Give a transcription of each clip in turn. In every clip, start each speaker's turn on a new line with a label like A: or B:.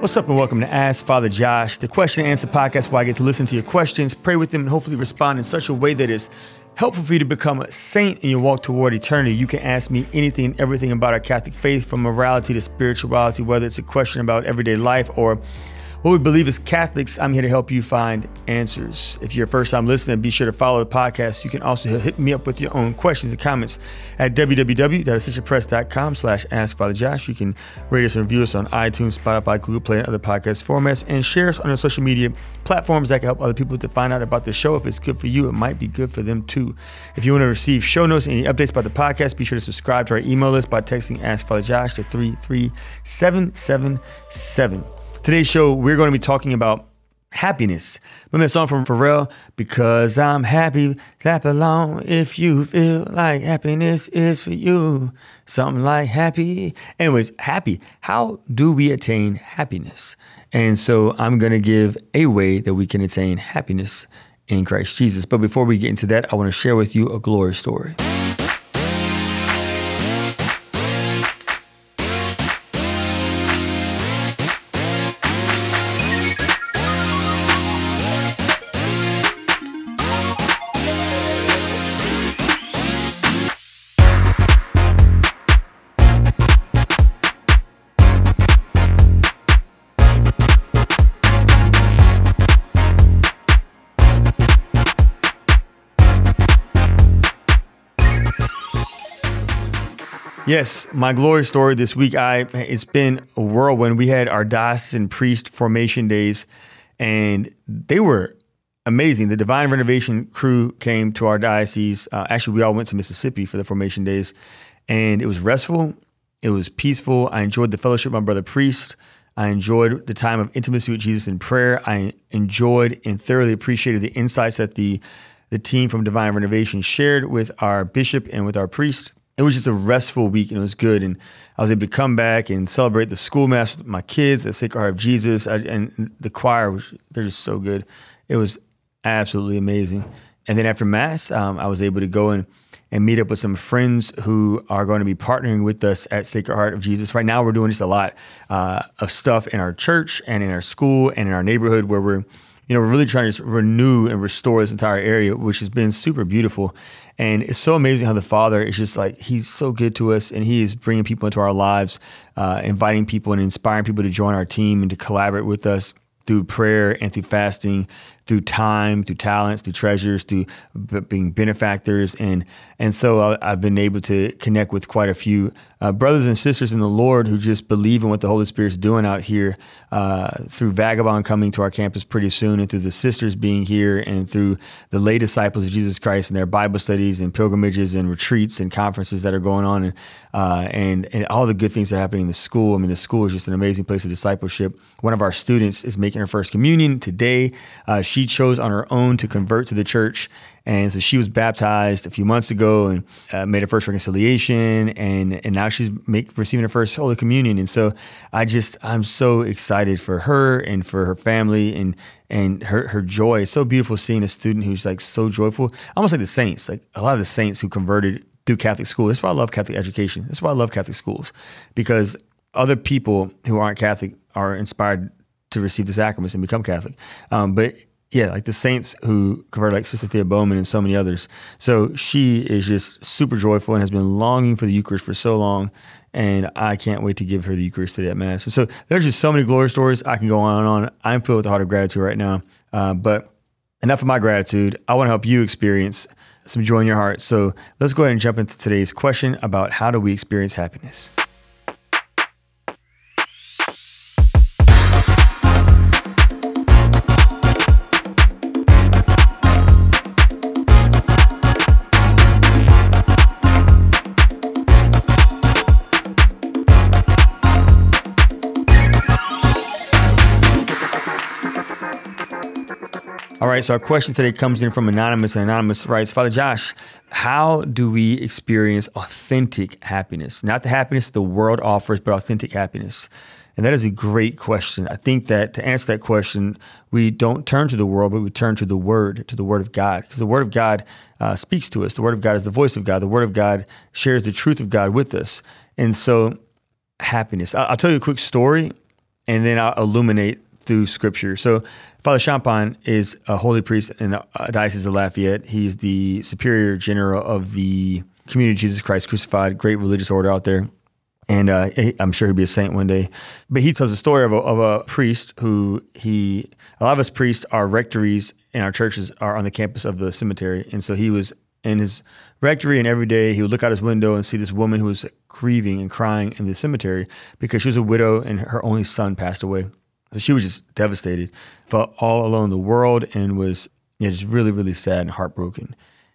A: What's up, and welcome to Ask Father Josh, the question and answer podcast where I get to listen to your questions, pray with them, and hopefully respond in such a way that is helpful for you to become a saint in your walk toward eternity. You can ask me anything and everything about our Catholic faith, from morality to spirituality, whether it's a question about everyday life or what we believe as Catholics, I'm here to help you find answers. If you're a first time listener, be sure to follow the podcast. You can also hit me up with your own questions and comments at www.ascensionpress.com slash askfatherjosh. You can rate us and review us on iTunes, Spotify, Google Play, and other podcast formats, and share us on your social media platforms that can help other people to find out about the show. If it's good for you, it might be good for them too. If you want to receive show notes and any updates about the podcast, be sure to subscribe to our email list by texting Ask Father Josh to 33777. Today's show, we're going to be talking about happiness. Remember that song from Pharrell? Because I'm happy, clap along if you feel like happiness is for you. Something like happy. Anyways, happy. How do we attain happiness? And so I'm going to give a way that we can attain happiness in Christ Jesus. But before we get into that, I want to share with you a glory story. Yes, my glory story this week. I it's been a whirlwind. We had our diocesan priest formation days, and they were amazing. The Divine Renovation crew came to our diocese. Uh, actually, we all went to Mississippi for the formation days, and it was restful. It was peaceful. I enjoyed the fellowship with my brother priest. I enjoyed the time of intimacy with Jesus in prayer. I enjoyed and thoroughly appreciated the insights that the the team from Divine Renovation shared with our bishop and with our priest it was just a restful week and it was good. And I was able to come back and celebrate the school mass with my kids at Sacred Heart of Jesus. I, and the choir was, they're just so good. It was absolutely amazing. And then after mass, um, I was able to go and, and meet up with some friends who are going to be partnering with us at Sacred Heart of Jesus. Right now, we're doing just a lot uh, of stuff in our church and in our school and in our neighborhood where we're you know, we're really trying to renew and restore this entire area, which has been super beautiful. And it's so amazing how the Father is just like, He's so good to us and He is bringing people into our lives, uh, inviting people and inspiring people to join our team and to collaborate with us through prayer and through fasting, through time, through talents, through treasures, through b- being benefactors, and and so I, have been able to connect with quite a few uh, brothers and sisters in the Lord who just believe in what the Holy Spirit's doing out here uh, through Vagabond coming to our campus pretty soon, and through the sisters being here, and through the lay disciples of Jesus Christ and their Bible studies and pilgrimages and retreats and conferences that are going on, and uh, and and all the good things that are happening in the school. I mean, the school is just an amazing place of discipleship. One of our students is making her first communion today. Uh, she she chose on her own to convert to the church. And so she was baptized a few months ago and uh, made her first reconciliation, and and now she's make, receiving her first Holy Communion. And so I just I'm so excited for her and for her family and and her her joy. It's so beautiful seeing a student who's like so joyful, almost like the saints, like a lot of the saints who converted through Catholic school. That's why I love Catholic education. That's why I love Catholic schools because other people who aren't Catholic are inspired to receive the sacraments and become Catholic. Um, but yeah, like the saints who converted, like Sister Thea Bowman and so many others. So she is just super joyful and has been longing for the Eucharist for so long. And I can't wait to give her the Eucharist today at Mass. And so there's just so many glory stories. I can go on and on. I'm filled with a heart of gratitude right now. Uh, but enough of my gratitude. I want to help you experience some joy in your heart. So let's go ahead and jump into today's question about how do we experience happiness. All right, so our question today comes in from Anonymous, and Anonymous writes Father Josh, how do we experience authentic happiness? Not the happiness the world offers, but authentic happiness. And that is a great question. I think that to answer that question, we don't turn to the world, but we turn to the Word, to the Word of God, because the Word of God uh, speaks to us. The Word of God is the voice of God. The Word of God shares the truth of God with us. And so, happiness. I'll, I'll tell you a quick story and then I'll illuminate through scripture. So Father Champagne is a holy priest in the Diocese of Lafayette. He's the superior general of the Community of Jesus Christ Crucified, great religious order out there. And uh, I'm sure he'll be a saint one day. But he tells a story of a, of a priest who he, a lot of us priests, our rectories and our churches are on the campus of the cemetery. And so he was in his rectory, and every day he would look out his window and see this woman who was grieving and crying in the cemetery because she was a widow and her only son passed away. So she was just devastated, felt all alone in the world, and was just really, really sad and heartbroken.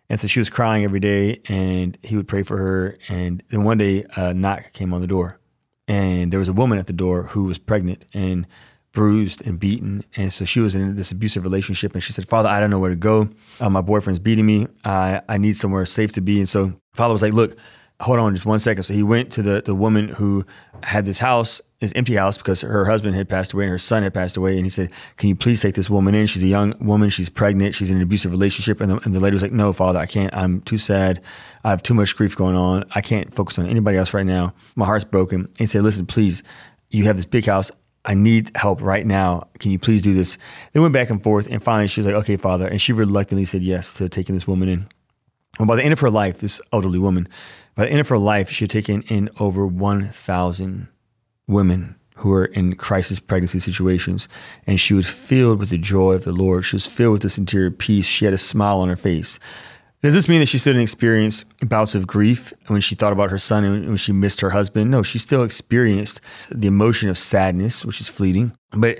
A: And so she was crying every day, and he would pray for her. And then one day, a knock came on the door, and there was a woman at the door who was pregnant and bruised and beaten. And so she was in this abusive relationship. And she said, Father, I don't know where to go. Uh, my boyfriend's beating me. I, I need somewhere safe to be. And so Father was like, Look, hold on just one second. So he went to the, the woman who had this house, this empty house, because her husband had passed away and her son had passed away. And he said, Can you please take this woman in? She's a young woman. She's pregnant. She's in an abusive relationship. And the, and the lady was like, No, Father, I can't. I'm too sad. I have too much grief going on. I can't focus on anybody else right now. My heart's broken. And he said, Listen, please, you have this big house. I need help right now. Can you please do this? They went back and forth. And finally, she was like, Okay, Father. And she reluctantly said yes to taking this woman in. And by the end of her life, this elderly woman, by the end of her life, she had taken in over 1,000 women who were in crisis pregnancy situations. And she was filled with the joy of the Lord. She was filled with this interior peace. She had a smile on her face. Does this mean that she still didn't experience bouts of grief when she thought about her son and when she missed her husband? No, she still experienced the emotion of sadness, which is fleeting. But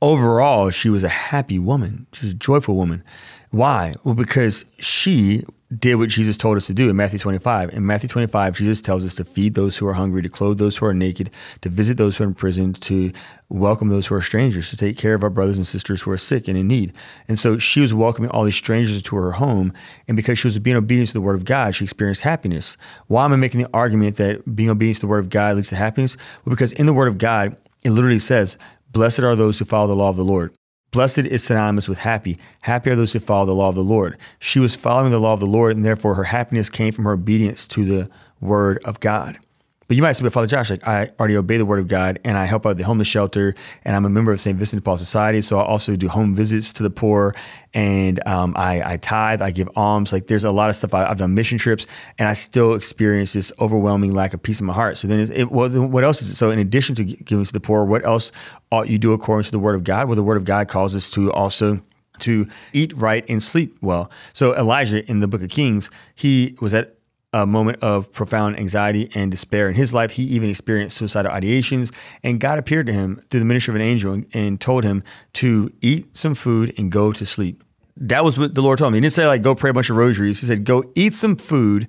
A: overall, she was a happy woman. She was a joyful woman. Why? Well, because she did what Jesus told us to do in Matthew 25. In Matthew 25, Jesus tells us to feed those who are hungry, to clothe those who are naked, to visit those who are in prison, to welcome those who are strangers, to take care of our brothers and sisters who are sick and in need. And so she was welcoming all these strangers to her home. And because she was being obedient to the word of God, she experienced happiness. Why am I making the argument that being obedient to the word of God leads to happiness? Well, because in the word of God, it literally says, Blessed are those who follow the law of the Lord. Blessed is synonymous with happy. Happy are those who follow the law of the Lord. She was following the law of the Lord, and therefore her happiness came from her obedience to the word of God. But you might say, but Father Josh, like I already obey the word of God and I help out the homeless shelter and I'm a member of St. Vincent de Paul Society. So I also do home visits to the poor and um, I, I, tithe, I give alms. Like there's a lot of stuff. I, have done mission trips and I still experience this overwhelming lack of peace in my heart. So then it, well, what else is it? So in addition to giving to the poor, what else ought you do according to the word of God? Well, the word of God calls us to also to eat right and sleep well. So Elijah in the book of Kings, he was at a moment of profound anxiety and despair in his life. He even experienced suicidal ideations, and God appeared to him through the ministry of an angel and, and, told him to eat some food and go to sleep. That was what the Lord told me. He didn't say, like, go pray a bunch of rosaries. He said, go eat some food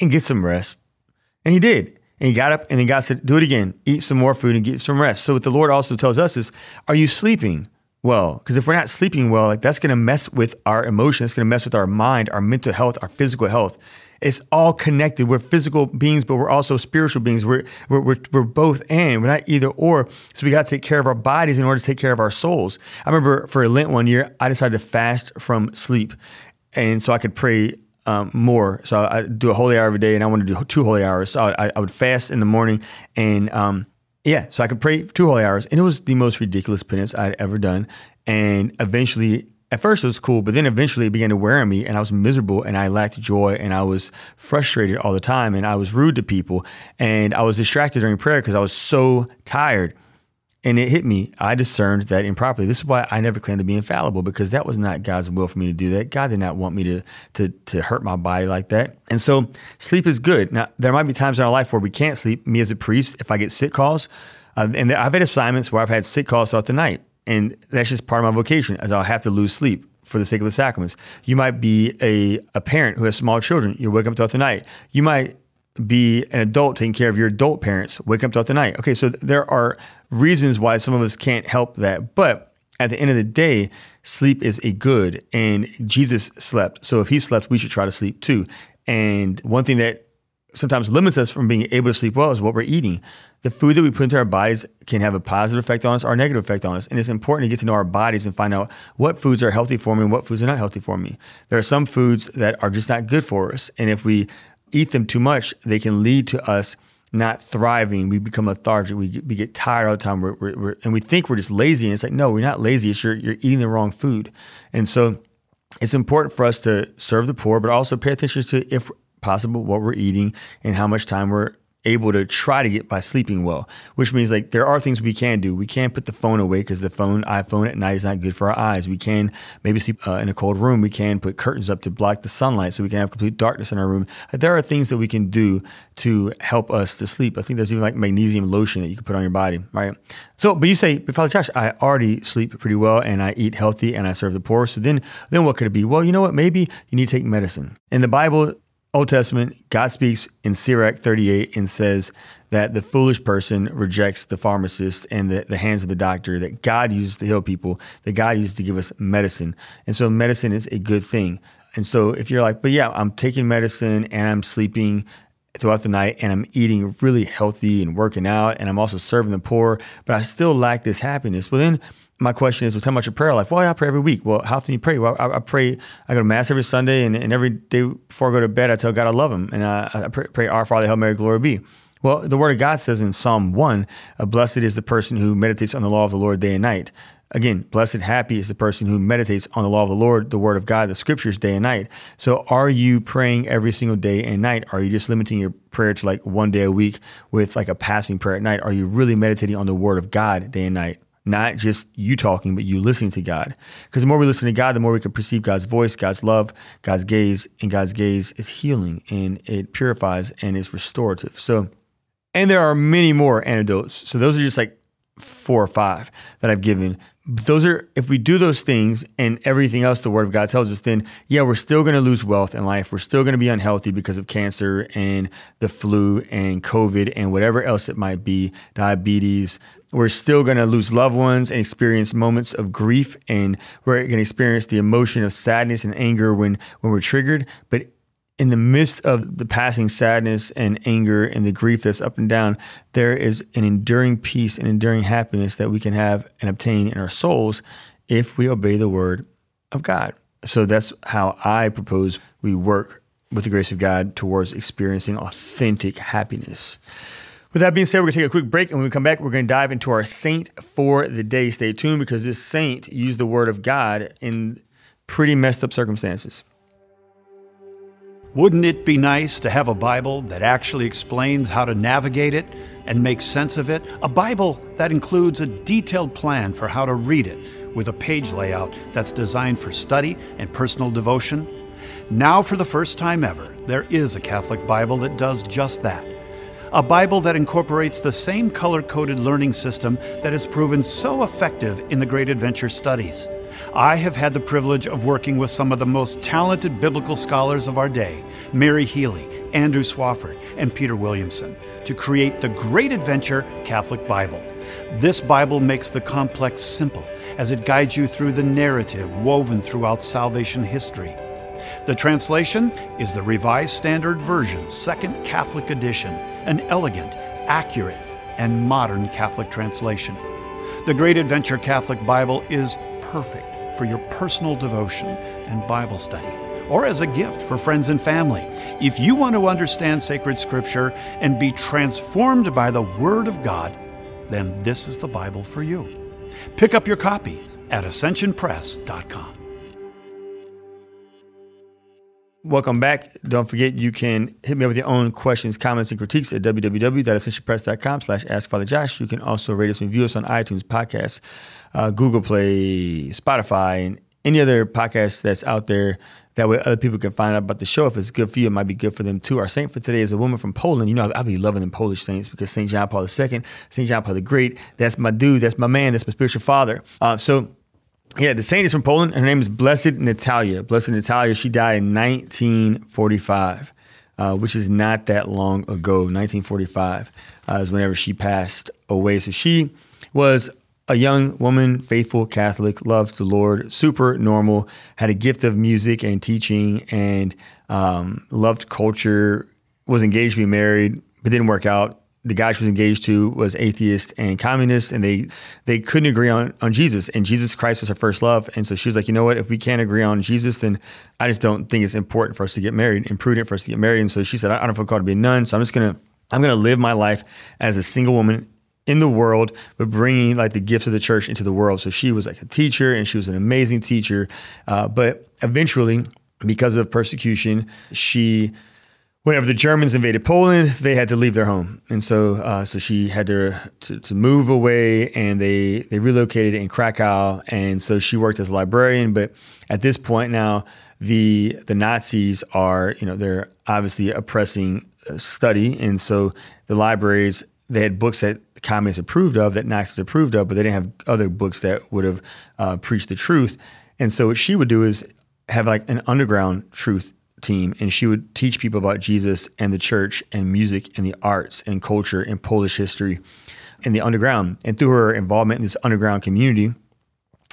A: and get some rest. And he did. And he got up, and then God said, do it again. Eat some more food and get some rest. So, what the Lord also tells us is, are you sleeping? well because if we're not sleeping well like that's going to mess with our emotions it's going to mess with our mind our mental health our physical health it's all connected. We're physical beings, but we're also spiritual beings. We're, we're, we're, we're both and we're not either or. So we got to take care of our bodies in order to take care of our souls. I remember for Lent one year, I decided to fast from sleep. And so I could pray um, more. So I do a holy hour every day, and I want to do two holy hours. So I, I would fast in the morning, and um, yeah, so I could pray two holy hours, and it was the most ridiculous penance I'd ever done. And eventually, at first it was cool, but then eventually it began to wear on me and I was miserable and I lacked joy and I was frustrated all the time and I was rude to people and I was distracted during prayer because I was so tired. And it hit me. I discerned that improperly. This is why I never claimed to be infallible because that was not God's will for me to do that. God did not want me to to to hurt my body like that. And so sleep is good. Now there might be times in our life where we can't sleep. Me as a priest, if I get sick calls, uh, and I've had assignments where I've had sick calls throughout the night and that's just part of my vocation, as I'll have to lose sleep for the sake of the sacraments. You might be a, a parent who has small children. You're waking up throughout the night. You might be an adult taking care of your adult parents, waking up throughout the night. Okay, so there are reasons why some of us can't help that. But at the end of the day, sleep is a good, and Jesus slept. So if he slept, we should try to sleep too. And one thing that sometimes limits us from being able to sleep well is what we're eating. The food that we put into our bodies can have a positive effect on us or a negative effect on us. And it's important to get to know our bodies and find out what foods are healthy for me and what foods are not healthy for me. There are some foods that are just not good for us. And if we eat them too much, they can lead to us not thriving. We become lethargic. We get, we get tired all the time. We're, we're, we're, and we think we're just lazy. And it's like, no, we're not lazy. It's you're, you're eating the wrong food. And so it's important for us to serve the poor, but also pay attention to, if possible, what we're eating and how much time we're able to try to get by sleeping well, which means like there are things we can do. We can't put the phone away because the phone, iPhone at night is not good for our eyes. We can maybe sleep uh, in a cold room. We can put curtains up to block the sunlight so we can have complete darkness in our room. There are things that we can do to help us to sleep. I think there's even like magnesium lotion that you can put on your body, right? So, but you say, but Father Josh, I already sleep pretty well and I eat healthy and I serve the poor. So then, then what could it be? Well, you know what? Maybe you need to take medicine. In the Bible, Old Testament, God speaks in Sirach 38 and says that the foolish person rejects the pharmacist and the, the hands of the doctor, that God uses to heal people, that God uses to give us medicine. And so medicine is a good thing. And so if you're like, but yeah, I'm taking medicine and I'm sleeping throughout the night and I'm eating really healthy and working out and I'm also serving the poor, but I still lack this happiness. Well, then my question is, well, how much your prayer life? Well, I pray every week. Well, how often you pray? Well, I, I, pray, I go to mass every Sunday and, and, every day before I go to bed, I tell God I love him. And I, I pray, pray, Our Father, Hail Mary, glory be. Well, the word of God says in Psalm 1, blessed is the person who meditates on the law of the Lord day and night. Again, blessed, happy is the person who meditates on the law of the Lord, the word of God, the scriptures day and night. So are you praying every single day and night? Are you just limiting your prayer to like one day a week with like a passing prayer at night? Are you really meditating on the word of God day and night? Not just you talking, but you listening to God. Because the more we listen to God, the more we can perceive God's voice, God's love, God's gaze, and God's gaze is healing and it purifies and is restorative. So, and there are many more antidotes. So those are just like four or five that I've given. Those are, if we do those things and everything else the Word of God tells us, then yeah, we're still going to lose wealth in life. We're still going to be unhealthy because of cancer and the flu and COVID and whatever else it might be, diabetes, we're still going to lose loved ones and experience moments of grief and we're going to experience the emotion of sadness and anger when when we're triggered but in the midst of the passing sadness and anger and the grief that's up and down there is an enduring peace and enduring happiness that we can have and obtain in our souls if we obey the word of God so that's how I propose we work with the grace of God towards experiencing authentic happiness. With that being said, we're going to take a quick break. And when we come back, we're going to dive into our saint for the day. Stay tuned because this saint used the word of God in pretty messed up circumstances.
B: Wouldn't it be nice to have a Bible that actually explains how to navigate it and make sense of it? A Bible that includes a detailed plan for how to read it with a page layout that's designed for study and personal devotion? Now, for the first time ever, there is a Catholic Bible that does just that a Bible that incorporates the same color coded learning system that has proven so effective in the Great Adventure studies. I have had the privilege of working with some of the most talented biblical scholars of our day, Mary Healy, Andrew Swafford, and Peter Williamson, to create the Great Adventure Catholic Bible. This Bible makes the complex simple as it guides you through the narrative woven throughout salvation history. The translation is the Revised Standard Version, Second Catholic Edition, an elegant, accurate, and modern Catholic translation. The Great Adventure Catholic Bible is perfect for your personal devotion and Bible study, or as a gift for friends and family. If you want to understand sacred scripture and be transformed by the Word of God, then this is the Bible for you. Pick up your copy at ascensionpress.com.
A: Welcome back. Don't forget you can hit me up with your own questions, comments, and critiques at www.ascensionpress.com slash askfatherjosh. You can also rate us and review us on iTunes, Podcasts, uh, Google Play, Spotify, and any other podcast that's out there. That way other people can find out about the show. If it's good for you, it might be good for them too. Our saint for today is a woman from Poland. You know, I'll be loving them Polish saints because St. John Paul II, St. John Paul the Great, that's my dude, that's my man, that's my spiritual father. Uh, so yeah, the saint is from Poland. Her name is Blessed Natalia. Blessed Natalia, she died in 1945, uh, which is not that long ago. 1945 uh, is whenever she passed away. So she was a young woman, faithful Catholic, loved the Lord, super normal, had a gift of music and teaching, and um, loved culture, was engaged to be married, but didn't work out the guy she was engaged to was atheist and communist, and they they couldn't agree on on Jesus. And Jesus Christ was her first love, and so she was like, you know what? If we can't agree on Jesus, then I just don't think it's important for us to get married and prudent for us to get married. And so she said, I don't feel called to be a nun, so I'm just gonna I'm to live my life as a single woman in the world, but bringing like the gifts of the church into the world. So she was like a teacher and she was an amazing teacher. Uh, but eventually, because of persecution, she whenever the Germans invaded Poland, they had to leave their home, and so uh, so she had to, to, to move away, and they they relocated in Krakow, and so she worked as a librarian. But at this point now, the the Nazis are you know they're obviously oppressing uh, study, and so the libraries they had books that communists approved of that Nazis approved of, but they didn't have other books that would have uh, preached the truth. And so what she would do is have like an underground truth team and she would teach people about Jesus and the church and music and the arts and culture and Polish history and the underground. And through her involvement in this underground community,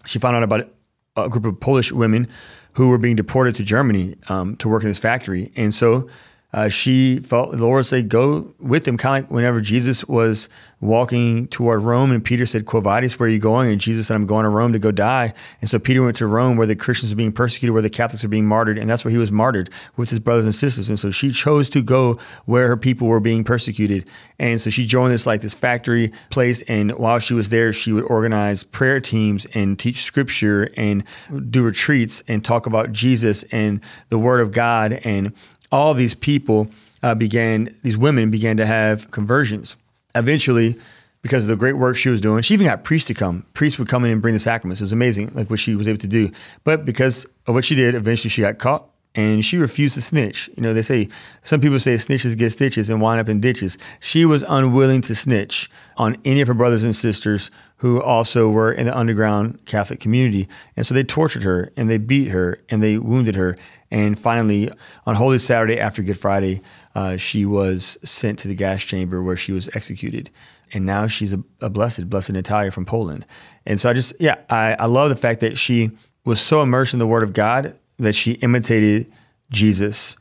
A: she found out about a group of Polish women who were being deported to Germany um, to work in this factory. And so uh, she felt the Lord say, go with them, kind of like whenever Jesus was walking toward Rome and Peter said, Quo vadis, where are you going? And Jesus said, I'm going to Rome to go die. And so Peter went to Rome where the Christians were being persecuted, where the Catholics were being martyred. And that's where he was martyred with his brothers and sisters. And so she chose to go where her people were being persecuted. And so she joined this like this factory place. And while she was there, she would organize prayer teams and teach scripture and do retreats and talk about Jesus and the word of God and all these people uh, began, these women began to have conversions. Eventually, because of the great work she was doing, she even got priests to come. Priests would come in and bring the sacraments. It was amazing, like what she was able to do. But because of what she did, eventually she got caught and she refused to snitch. You know, they say some people say snitches get stitches and wind up in ditches. She was unwilling to snitch on any of her brothers and sisters who also were in the underground Catholic community. And so they tortured her and they beat her and they wounded her. And finally, on Holy Saturday after Good Friday, uh, she was sent to the gas chamber where she was executed. And now she's a, a blessed, blessed Natalia from Poland. And so I just, yeah, I, I love the fact that she was so immersed in the Word of God that she imitated Jesus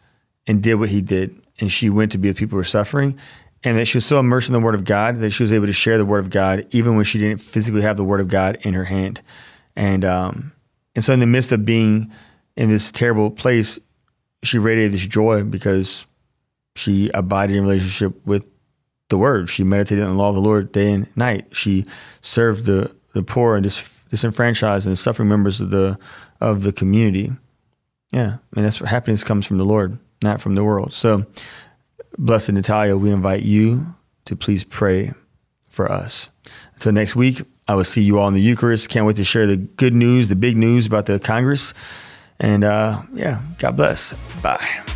A: and did what he did. And she went to be with people who were suffering. And that she was so immersed in the Word of God that she was able to share the Word of God even when she didn't physically have the Word of God in her hand. And um, and so in the midst of being in this terrible place, she radiated this joy because she abided in relationship with the word. She meditated on the law of the Lord day and night. She served the, the poor and dis, disenfranchised and the suffering members of the of the community. Yeah, and that's what happiness comes from the Lord, not from the world. So, blessed Natalia, we invite you to please pray for us. Until next week, I will see you all in the Eucharist. Can't wait to share the good news, the big news about the Congress. And uh, yeah, God bless. Bye.